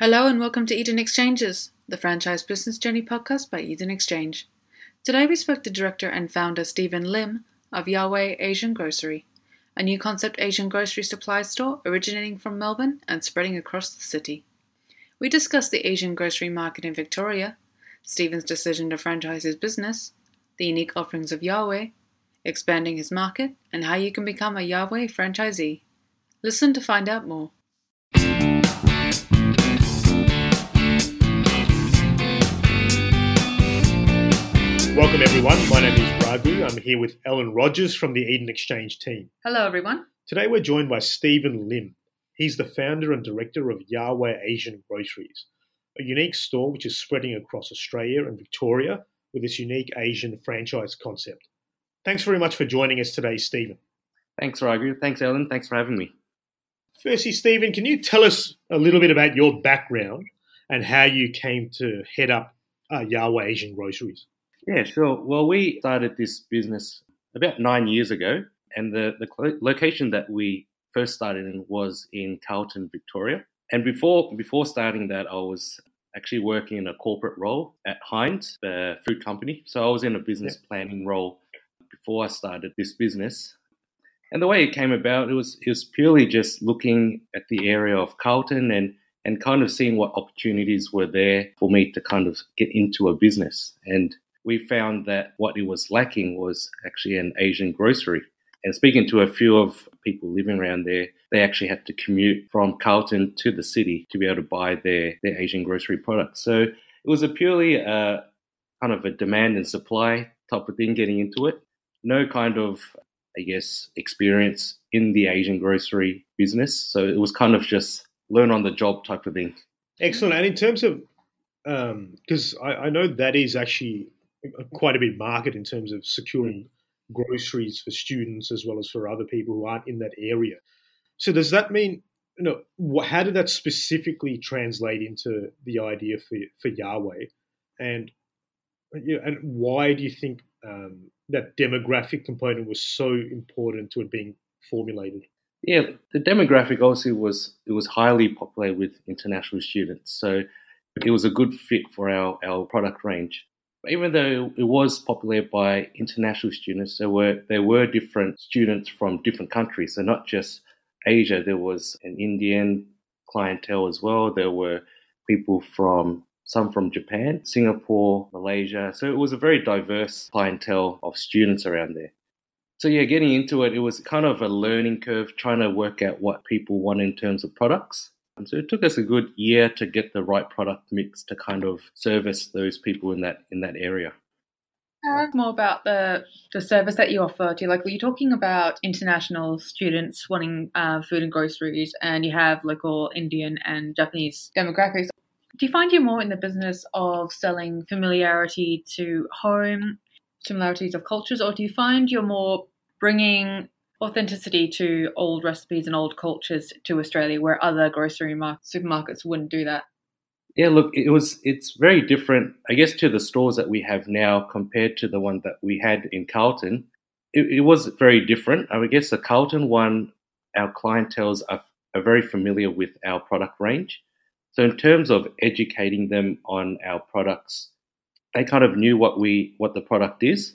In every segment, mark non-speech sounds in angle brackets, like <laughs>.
Hello and welcome to Eden Exchanges, the franchise business journey podcast by Eden Exchange. Today we spoke to director and founder Stephen Lim of Yahweh Asian Grocery, a new concept Asian grocery supply store originating from Melbourne and spreading across the city. We discussed the Asian grocery market in Victoria, Stephen's decision to franchise his business, the unique offerings of Yahweh, expanding his market, and how you can become a Yahweh franchisee. Listen to find out more. Welcome, everyone. My name is Raghu. I'm here with Ellen Rogers from the Eden Exchange team. Hello, everyone. Today, we're joined by Stephen Lim. He's the founder and director of Yahweh Asian Groceries, a unique store which is spreading across Australia and Victoria with this unique Asian franchise concept. Thanks very much for joining us today, Stephen. Thanks, Raghu. Thanks, Ellen. Thanks for having me. Firstly, Stephen, can you tell us a little bit about your background and how you came to head up uh, Yahweh Asian Groceries? Yeah, sure. Well, we started this business about nine years ago, and the, the location that we first started in was in Carlton, Victoria. And before before starting that, I was actually working in a corporate role at Heinz, the food company. So I was in a business yeah. planning role before I started this business. And the way it came about, it was it was purely just looking at the area of Carlton and and kind of seeing what opportunities were there for me to kind of get into a business. And we found that what it was lacking was actually an Asian grocery. And speaking to a few of people living around there, they actually had to commute from Carlton to the city to be able to buy their, their Asian grocery products. So it was a purely uh, kind of a demand and supply type of thing getting into it. No kind of, I guess, experience in the Asian grocery business. So it was kind of just learn on the job type of thing. Excellent. And in terms of, because um, I, I know that is actually quite a big market in terms of securing groceries for students as well as for other people who aren't in that area. So does that mean you know how did that specifically translate into the idea for for Yahweh, and you know, and why do you think um, that demographic component was so important to it being formulated? Yeah, the demographic obviously was it was highly popular with international students, so it was a good fit for our our product range even though it was populated by international students, there were there were different students from different countries. So not just Asia, there was an Indian clientele as well. There were people from some from Japan, Singapore, Malaysia. So it was a very diverse clientele of students around there. So yeah, getting into it, it was kind of a learning curve, trying to work out what people want in terms of products. And so it took us a good year to get the right product mix to kind of service those people in that in that area. Uh, more about the the service that you offer. To you. like, were you talking about international students wanting uh, food and groceries, and you have local Indian and Japanese demographics? Do you find you're more in the business of selling familiarity to home, similarities of cultures, or do you find you're more bringing authenticity to old recipes and old cultures to Australia, where other grocery mar- supermarkets wouldn't do that. Yeah, look, it was it's very different, I guess, to the stores that we have now compared to the one that we had in Carlton. It, it was very different. I guess the Carlton one, our clientels are, are very familiar with our product range. So in terms of educating them on our products, they kind of knew what we what the product is.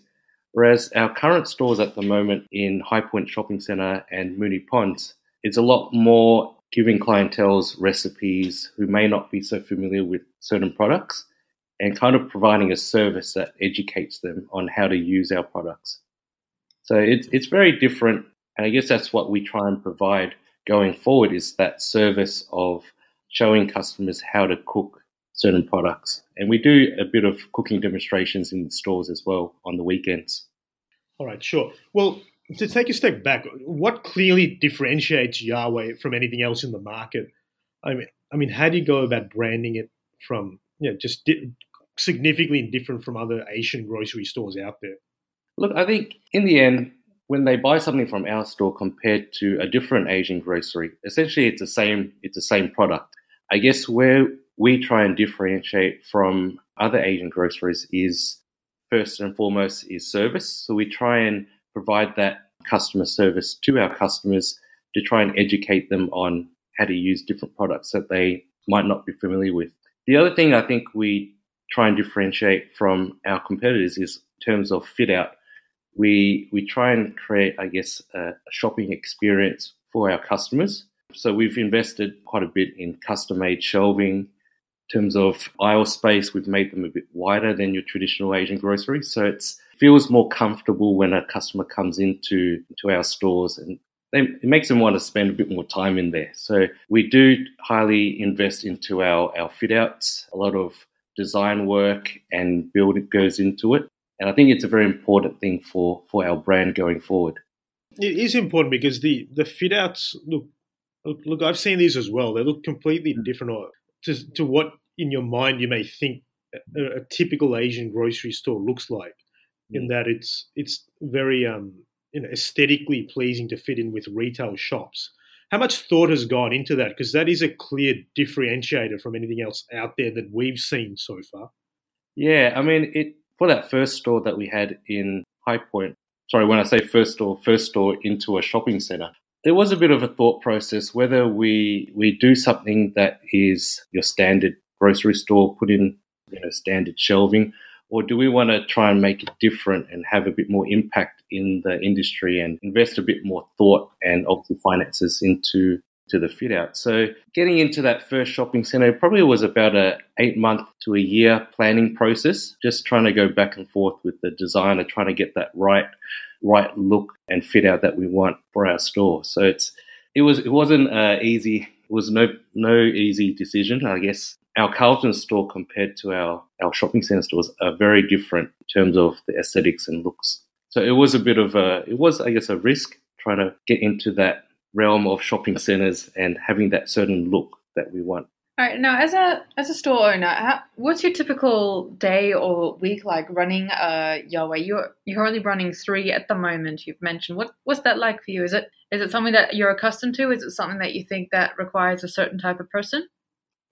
Whereas our current stores at the moment in Highpoint Shopping Centre and Moonee Ponds, it's a lot more giving clientele's recipes who may not be so familiar with certain products and kind of providing a service that educates them on how to use our products. So it's, it's very different. And I guess that's what we try and provide going forward is that service of showing customers how to cook certain products. And we do a bit of cooking demonstrations in the stores as well on the weekends. All right, sure. Well, to take a step back, what clearly differentiates Yahweh from anything else in the market? I mean, I mean, how do you go about branding it from you know, just di- significantly different from other Asian grocery stores out there? Look, I think in the end, when they buy something from our store compared to a different Asian grocery, essentially it's the same. It's the same product. I guess where we try and differentiate from other Asian groceries is first and foremost is service. So we try and provide that customer service to our customers to try and educate them on how to use different products that they might not be familiar with. The other thing I think we try and differentiate from our competitors is in terms of fit out. We we try and create, I guess, a, shopping experience for our customers. So we've invested quite a bit in custom made shelving. Terms of aisle space, we've made them a bit wider than your traditional Asian grocery. So it feels more comfortable when a customer comes into, into our stores and they, it makes them want to spend a bit more time in there. So we do highly invest into our, our fit outs. A lot of design work and build goes into it. And I think it's a very important thing for, for our brand going forward. It is important because the, the fit outs look, look, look, I've seen these as well. They look completely different to, to what in your mind you may think a, a typical Asian grocery store looks like. In mm. that it's it's very um, you know, aesthetically pleasing to fit in with retail shops. How much thought has gone into that? Because that is a clear differentiator from anything else out there that we've seen so far. Yeah, I mean, it for that first store that we had in Highpoint. Sorry, when I say first store, first store into a shopping center, there was a bit of a thought process whether we we do something that is your standard grocery store, put in you know standard shelving, or do we want to try and make it different and have a bit more impact in the industry and invest a bit more thought and obviously finances into to the fit out. So getting into that first shopping center probably was about a eight month to a year planning process, just trying to go back and forth with the designer, trying to get that right right look and fit out that we want for our store. So it's it was it wasn't uh, easy. It was no no easy decision. I guess our Carlton store compared to our, our shopping center stores are very different in terms of the aesthetics and looks. So it was a bit of a, it was, I guess, a risk trying to get into that realm of shopping centers and having that certain look that we want. All right. Now, as a as a store owner, how, what's your typical day or week like running uh, Yahweh? You're you're only running three at the moment. You've mentioned what what's that like for you? Is it is it something that you're accustomed to? Is it something that you think that requires a certain type of person?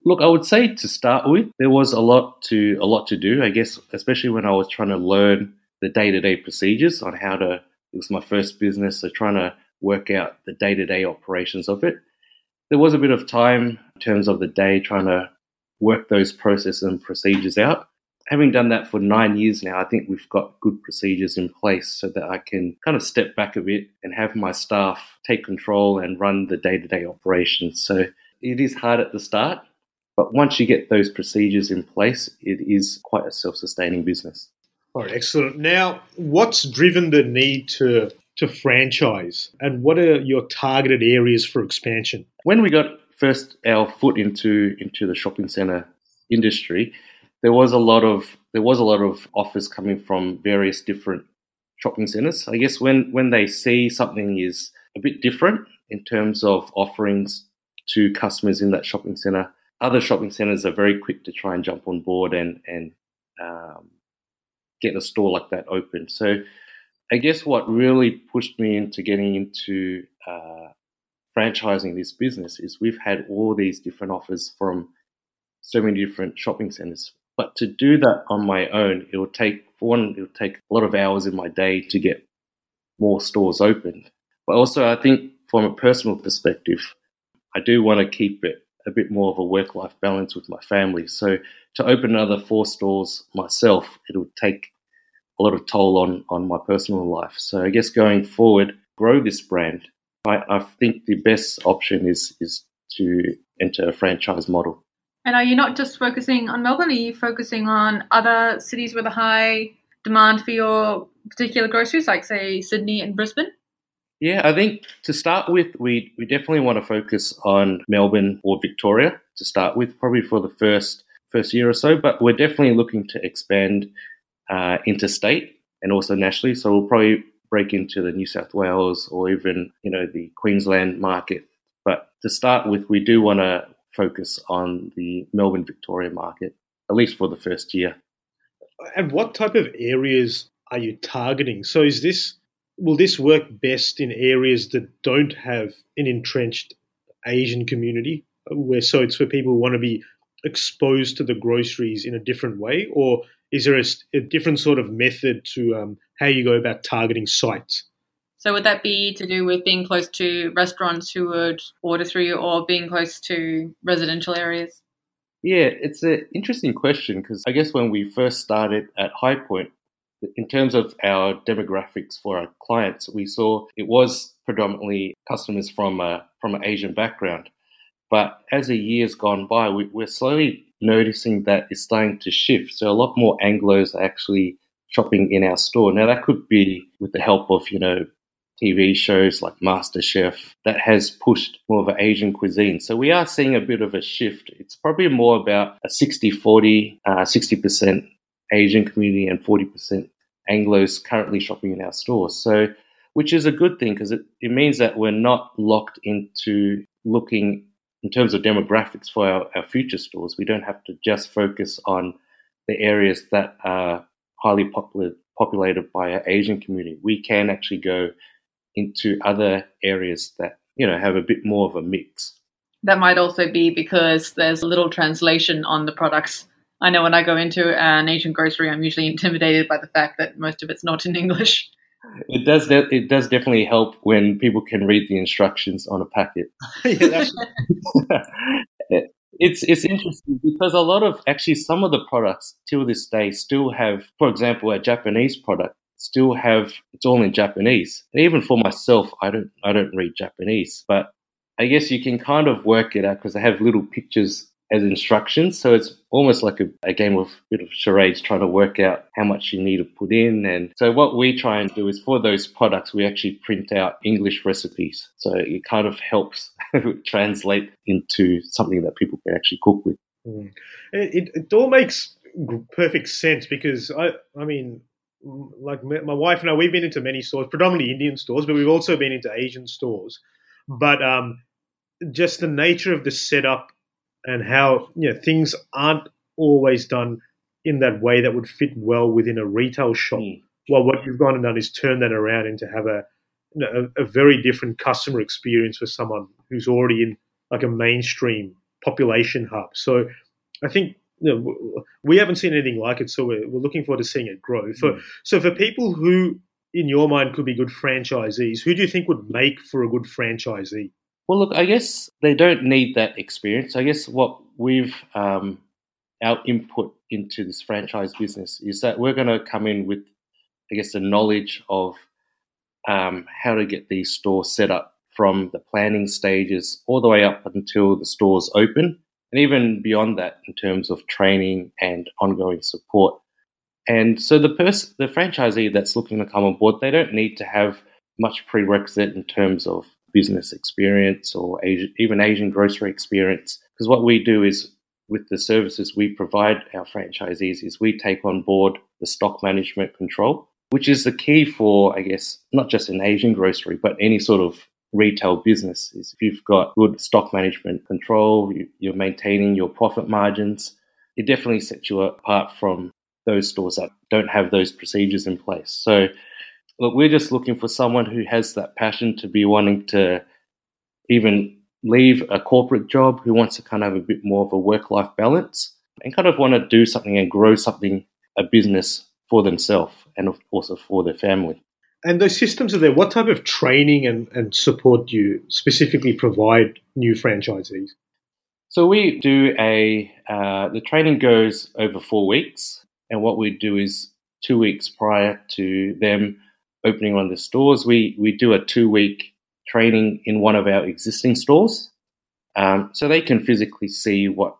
Look, I would say to start with, there was a lot to a lot to do. I guess, especially when I was trying to learn the day to day procedures on how to. It was my first business, so trying to work out the day to day operations of it. There was a bit of time in terms of the day trying to work those processes and procedures out. Having done that for nine years now, I think we've got good procedures in place so that I can kind of step back a bit and have my staff take control and run the day to day operations. So it is hard at the start, but once you get those procedures in place, it is quite a self sustaining business. All right, excellent. Now, what's driven the need to to franchise, and what are your targeted areas for expansion? When we got first our foot into into the shopping center industry, there was a lot of there was a lot of offers coming from various different shopping centers. I guess when when they see something is a bit different in terms of offerings to customers in that shopping center, other shopping centers are very quick to try and jump on board and and um, get a store like that open. So I guess what really pushed me into getting into uh, franchising this business is we've had all these different offers from so many different shopping centers. But to do that on my own, it will take for one, it will take a lot of hours in my day to get more stores opened. But also, I think from a personal perspective, I do want to keep it a bit more of a work life balance with my family. So to open another four stores myself, it would take a lot of toll on on my personal life. So I guess going forward, grow this brand. I, I think the best option is is to enter a franchise model. And are you not just focusing on Melbourne? Are you focusing on other cities with a high demand for your particular groceries, like say Sydney and Brisbane? Yeah, I think to start with, we, we definitely want to focus on Melbourne or Victoria to start with, probably for the first first year or so. But we're definitely looking to expand uh, interstate and also nationally. So we'll probably break into the New South Wales or even you know the Queensland market. But to start with, we do want to focus on the Melbourne Victoria market at least for the first year. And what type of areas are you targeting? So is this will this work best in areas that don't have an entrenched Asian community, where so it's for people who want to be exposed to the groceries in a different way, or is there a, a different sort of method to um, how you go about targeting sites? So would that be to do with being close to restaurants who would order through you, or being close to residential areas? Yeah, it's an interesting question because I guess when we first started at Highpoint, in terms of our demographics for our clients, we saw it was predominantly customers from a, from an Asian background. But as the years gone by, we, we're slowly noticing that it's starting to shift. So a lot more Anglos are actually shopping in our store. Now that could be with the help of, you know, TV shows like MasterChef that has pushed more of an Asian cuisine. So we are seeing a bit of a shift. It's probably more about a 60 40, uh, 60% Asian community and 40% Anglos currently shopping in our stores. So, which is a good thing because it, it means that we're not locked into looking in terms of demographics for our, our future stores. We don't have to just focus on the areas that are highly popular, populated by our Asian community. We can actually go into other areas that you know have a bit more of a mix. That might also be because there's a little translation on the products I know when I go into an Asian grocery, I'm usually intimidated by the fact that most of it's not in English. It does. De- it does definitely help when people can read the instructions on a packet. <laughs> <laughs> yeah, it's it's interesting because a lot of actually some of the products till this day still have, for example, a Japanese product still have it's all in Japanese. And even for myself, I don't I don't read Japanese, but I guess you can kind of work it out because they have little pictures as instructions. So it's almost like a, a, game of bit of charades trying to work out how much you need to put in. And so what we try and do is for those products, we actually print out English recipes. So it kind of helps <laughs> translate into something that people can actually cook with. Mm. It, it, all makes perfect sense because I, I mean, like my wife and I, we've been into many stores, predominantly Indian stores, but we've also been into Asian stores. But um, just the nature of the setup and how you know things aren't always done in that way that would fit well within a retail shop. Mm. Well, what you've gone and done is turn that around and to have a, you know, a, a very different customer experience for someone who's already in like a mainstream population hub. So I think you know, we haven't seen anything like it, so we're, we're looking forward to seeing it grow. For, mm. So for people who, in your mind, could be good franchisees, who do you think would make for a good franchisee? Well, look, I guess they don't need that experience. I guess what we've um, our input into this franchise business is that we're going to come in with, I guess, the knowledge of um, how to get these stores set up from the planning stages all the way up until the stores open, and even beyond that in terms of training and ongoing support. And so the person, the franchisee that's looking to come on board, they don't need to have much prerequisite in terms of business experience or even Asian grocery experience. Because what we do is with the services we provide our franchisees is we take on board the stock management control, which is the key for, I guess, not just an Asian grocery, but any sort of retail business. Is if you've got good stock management control, you're maintaining your profit margins, it definitely sets you apart from those stores that don't have those procedures in place. So look, we're just looking for someone who has that passion to be wanting to even leave a corporate job, who wants to kind of have a bit more of a work life balance and kind of want to do something and grow something, a business for themselves and of also for their family. And those systems are there. What type of training and, and support do you specifically provide new franchisees? So we do a uh, the training goes over four weeks, and what we do is two weeks prior to them opening one of the stores, we, we do a two week training in one of our existing stores. Um, so they can physically see what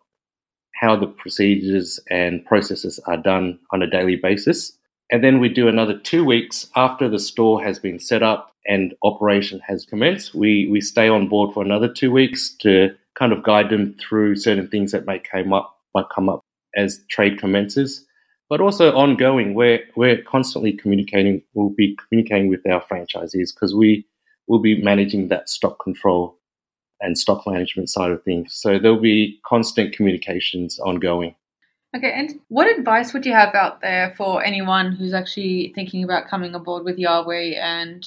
how the procedures and processes are done on a daily basis. And then we do another two weeks after the store has been set up and operation has commenced. We, we stay on board for another two weeks to kind of guide them through certain things that may come up might come up as trade commences but also ongoing. We're we're constantly communicating. We'll be communicating with our franchisees because we will be managing that stock control and stock management side of things. So there'll be constant communications ongoing. Okay, and what advice would you have out there for anyone who's actually thinking about coming aboard with Yahweh and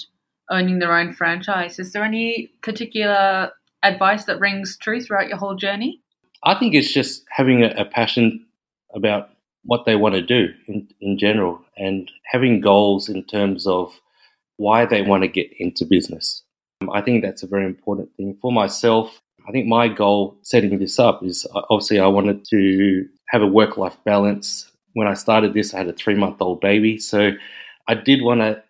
owning their own franchise? Is there any particular advice that rings true throughout your whole journey? I think it's just having a, a passion about what they want to do in, in general and having goals in terms of why they want to get into business. Um, I think that's a very important thing. For myself, I think my goal setting this up is uh, obviously I wanted to have a work life balance. When I started this, I had a three month old baby. So I did want to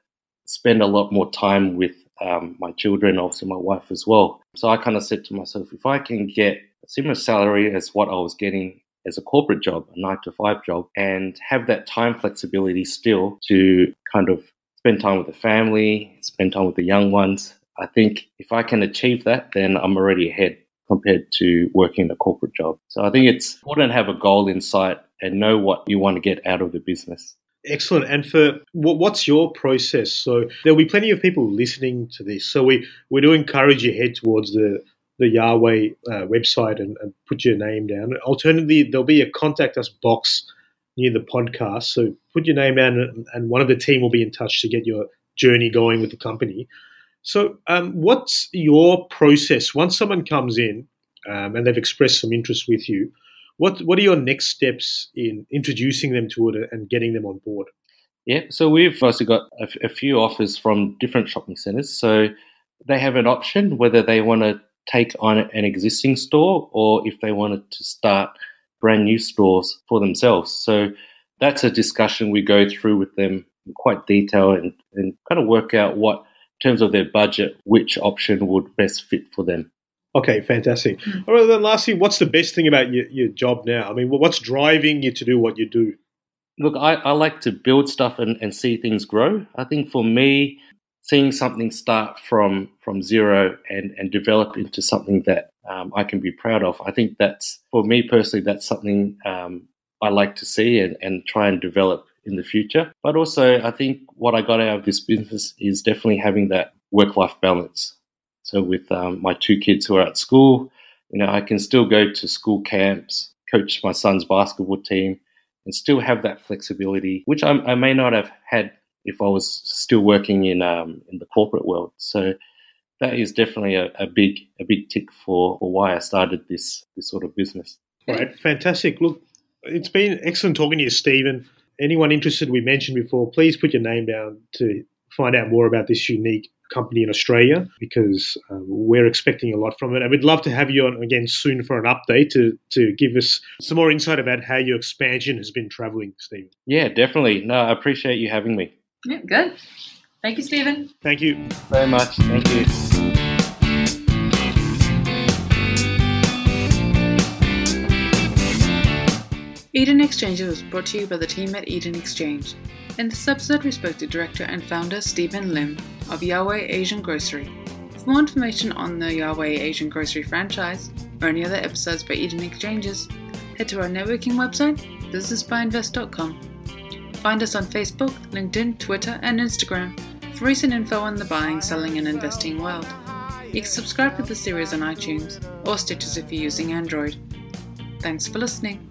spend a lot more time with um, my children, obviously my wife as well. So I kind of said to myself, if I can get a similar salary as what I was getting as a corporate job, a nine to five job, and have that time flexibility still to kind of spend time with the family, spend time with the young ones. I think if I can achieve that, then I'm already ahead compared to working a corporate job. So I think it's important to have a goal in sight and know what you want to get out of the business. Excellent. And for what's your process? So there'll be plenty of people listening to this. So we, we do encourage you head towards the the Yahweh uh, website and, and, put your name down. Alternatively, there'll be a contact us box near the podcast. So put your name down, and, one of the team will be in touch to get your journey going with the company. So, um, what's your process once someone comes in um, and they've expressed some interest with you? What what are your next steps in introducing them to it and getting them on board? Yeah, so we've also got a, f- a few offers from different shopping centres. So they have an option whether they want to take on an existing store or if they wanted to start brand new stores for themselves. So that's a discussion we go through with them in quite detail and, and kind of work out what, in terms of their budget, which option would best fit for them. Okay, fantastic. Mm. All right, then lastly, what's the best thing about your, your job now? I mean, what's driving you to do what you do? Look, I, I like to build stuff and, and see things grow. I think for me, seeing something start from from zero and and develop into something that um, I can be proud of. I think that's for me personally. That's something um, I like to see and, and try and develop in the future. But also, I think what I got out of this business is definitely having that work life balance. So with um, my two kids who are at school, you know, I can still go to school camps, coach my son's basketball team, and still have that flexibility, which I, I may not have had if I was still working in um, in the corporate world. So that is definitely a, a, big a big tick for, for why I started this this sort of business. All right, fantastic. Look, it's been excellent talking to you, Stephen. Anyone interested, we mentioned before, please put your name down to find out more about this unique company in Australia because um, we're expecting a lot from it. And we'd love to have you on again soon for an update to, to give us some more insight about how your expansion has been traveling, Stephen. Yeah, definitely. No, I appreciate you having me. Yeah, good. Thank you, Stephen. Thank you very much. Thank you. Eden Exchange was brought to you by the team at Eden Exchange. In this episode, we spoke to director and founder Stephen Lim of Yahweh Asian Grocery. For more information on the Yahweh Asian Grocery franchise or any other episodes by Eden Exchanges, head to our networking website, businessbyinvest.com. Find us on Facebook, LinkedIn, Twitter, and Instagram for recent info on the buying, selling, and investing world. You can subscribe to the series on iTunes or Stitcher if you're using Android. Thanks for listening.